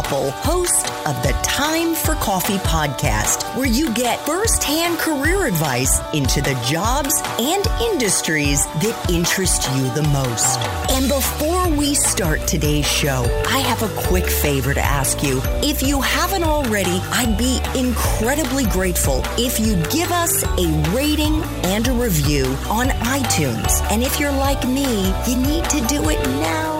Koppel, host of the Time for Coffee podcast, where you get firsthand career advice into the jobs and industries that interest you the most. And before we start today's show, I have a quick favor to ask you. If you haven't already, I'd be incredibly grateful if you'd give us a rating and a review on iTunes. And if you're like me, you need to do it now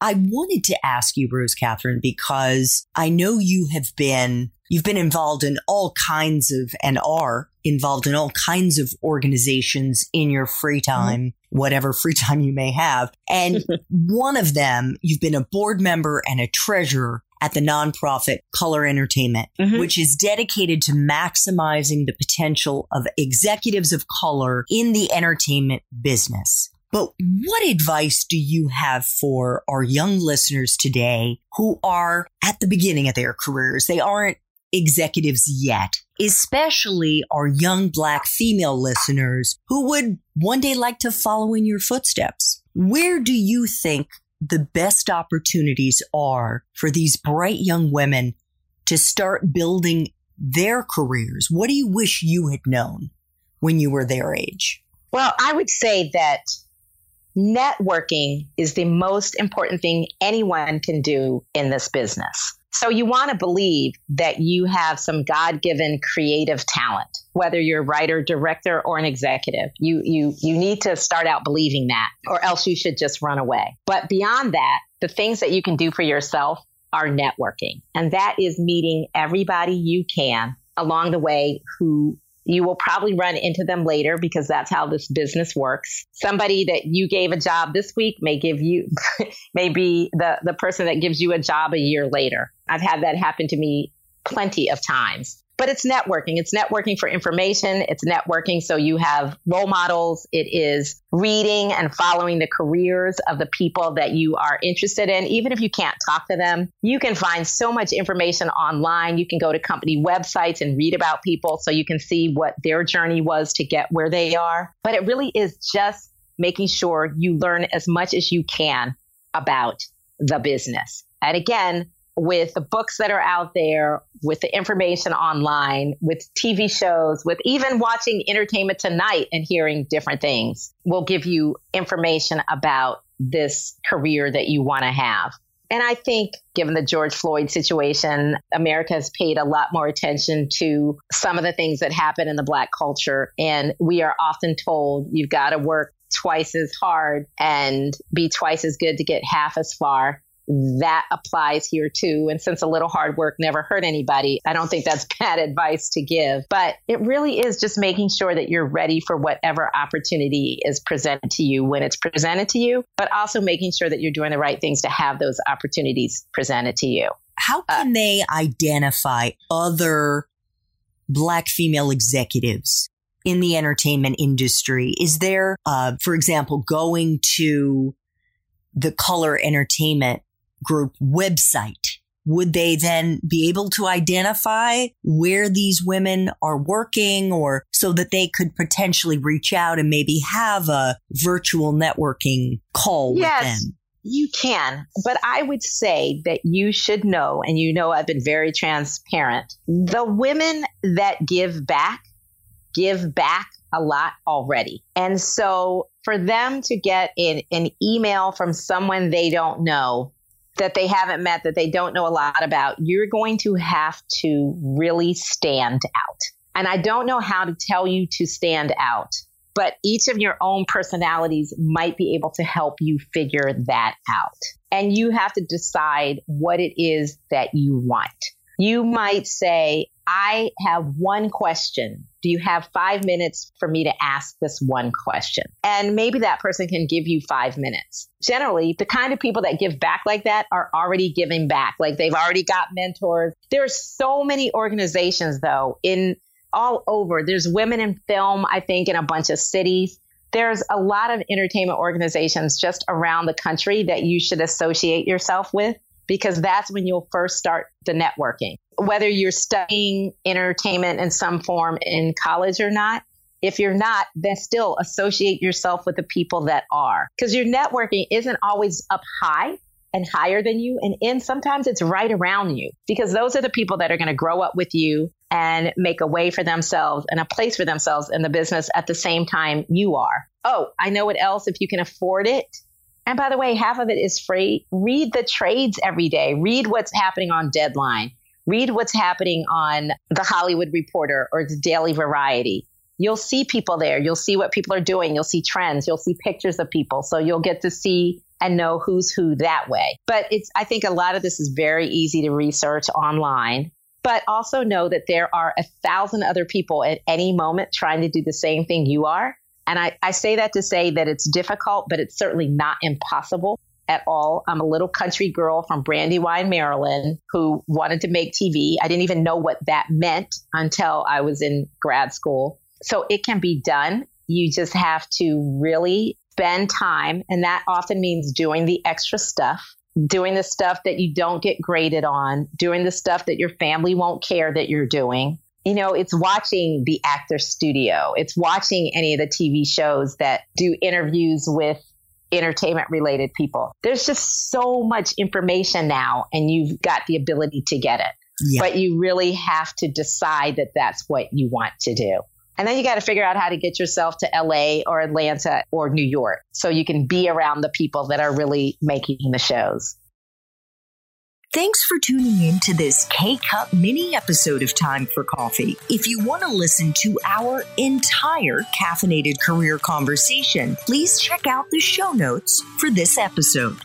I wanted to ask you, Rose Catherine, because I know you have been, you've been involved in all kinds of, and are involved in all kinds of organizations in your free mm-hmm. time, whatever free time you may have. And one of them, you've been a board member and a treasurer at the nonprofit Color Entertainment, mm-hmm. which is dedicated to maximizing the potential of executives of color in the entertainment business. But what advice do you have for our young listeners today who are at the beginning of their careers? They aren't executives yet, especially our young black female listeners who would one day like to follow in your footsteps. Where do you think the best opportunities are for these bright young women to start building their careers? What do you wish you had known when you were their age? Well, I would say that networking is the most important thing anyone can do in this business. So you want to believe that you have some God-given creative talent, whether you're a writer, director, or an executive. You you you need to start out believing that, or else you should just run away. But beyond that, the things that you can do for yourself are networking. And that is meeting everybody you can along the way who you will probably run into them later because that's how this business works. Somebody that you gave a job this week may give you, may be the, the person that gives you a job a year later. I've had that happen to me plenty of times but it's networking. It's networking for information. It's networking so you have role models. It is reading and following the careers of the people that you are interested in. Even if you can't talk to them, you can find so much information online. You can go to company websites and read about people so you can see what their journey was to get where they are. But it really is just making sure you learn as much as you can about the business. And again, with the books that are out there, with the information online, with TV shows, with even watching Entertainment Tonight and hearing different things will give you information about this career that you want to have. And I think, given the George Floyd situation, America has paid a lot more attention to some of the things that happen in the Black culture. And we are often told you've got to work twice as hard and be twice as good to get half as far that applies here too. And since a little hard work never hurt anybody, I don't think that's bad advice to give. But it really is just making sure that you're ready for whatever opportunity is presented to you when it's presented to you, but also making sure that you're doing the right things to have those opportunities presented to you. How uh, can uh, they identify other Black female executives in the entertainment industry? Is there, uh, for example, going to the color entertainment group website, would they then be able to identify where these women are working or so that they could potentially reach out and maybe have a virtual networking call yes. with them? You can, but I would say that you should know, and you know I've been very transparent. The women that give back, give back a lot already. And so for them to get in, an email from someone they don't know that they haven't met, that they don't know a lot about, you're going to have to really stand out. And I don't know how to tell you to stand out, but each of your own personalities might be able to help you figure that out. And you have to decide what it is that you want. You might say, I have one question. Do you have five minutes for me to ask this one question? And maybe that person can give you five minutes. Generally, the kind of people that give back like that are already giving back. Like they've already got mentors. There's so many organizations though in all over. There's women in film, I think, in a bunch of cities. There's a lot of entertainment organizations just around the country that you should associate yourself with because that's when you'll first start the networking. Whether you're studying entertainment in some form in college or not, if you're not, then still associate yourself with the people that are. Because your networking isn't always up high and higher than you. And in sometimes it's right around you because those are the people that are going to grow up with you and make a way for themselves and a place for themselves in the business at the same time you are. Oh, I know what else if you can afford it and by the way, half of it is free. Read the trades every day. Read what's happening on Deadline. Read what's happening on the Hollywood Reporter or the Daily Variety. You'll see people there. You'll see what people are doing. You'll see trends. You'll see pictures of people. So you'll get to see and know who's who that way. But it's, I think a lot of this is very easy to research online. But also know that there are a thousand other people at any moment trying to do the same thing you are. And I, I say that to say that it's difficult, but it's certainly not impossible at all. I'm a little country girl from Brandywine, Maryland, who wanted to make TV. I didn't even know what that meant until I was in grad school. So it can be done. You just have to really spend time. And that often means doing the extra stuff, doing the stuff that you don't get graded on, doing the stuff that your family won't care that you're doing, you know, it's watching the actor studio. It's watching any of the TV shows that do interviews with entertainment related people. There's just so much information now, and you've got the ability to get it. Yeah. But you really have to decide that that's what you want to do. And then you got to figure out how to get yourself to LA or Atlanta or New York so you can be around the people that are really making the shows. Thanks for tuning in to this K Cup mini episode of Time for Coffee. If you want to listen to our entire caffeinated career conversation, please check out the show notes for this episode.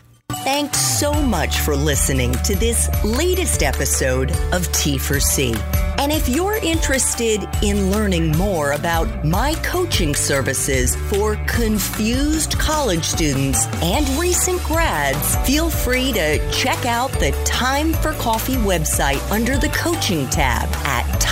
Thanks so much for listening to this latest episode of T4C. And if you're interested in learning more about my coaching services for confused college students and recent grads, feel free to check out the Time for Coffee website under the coaching tab at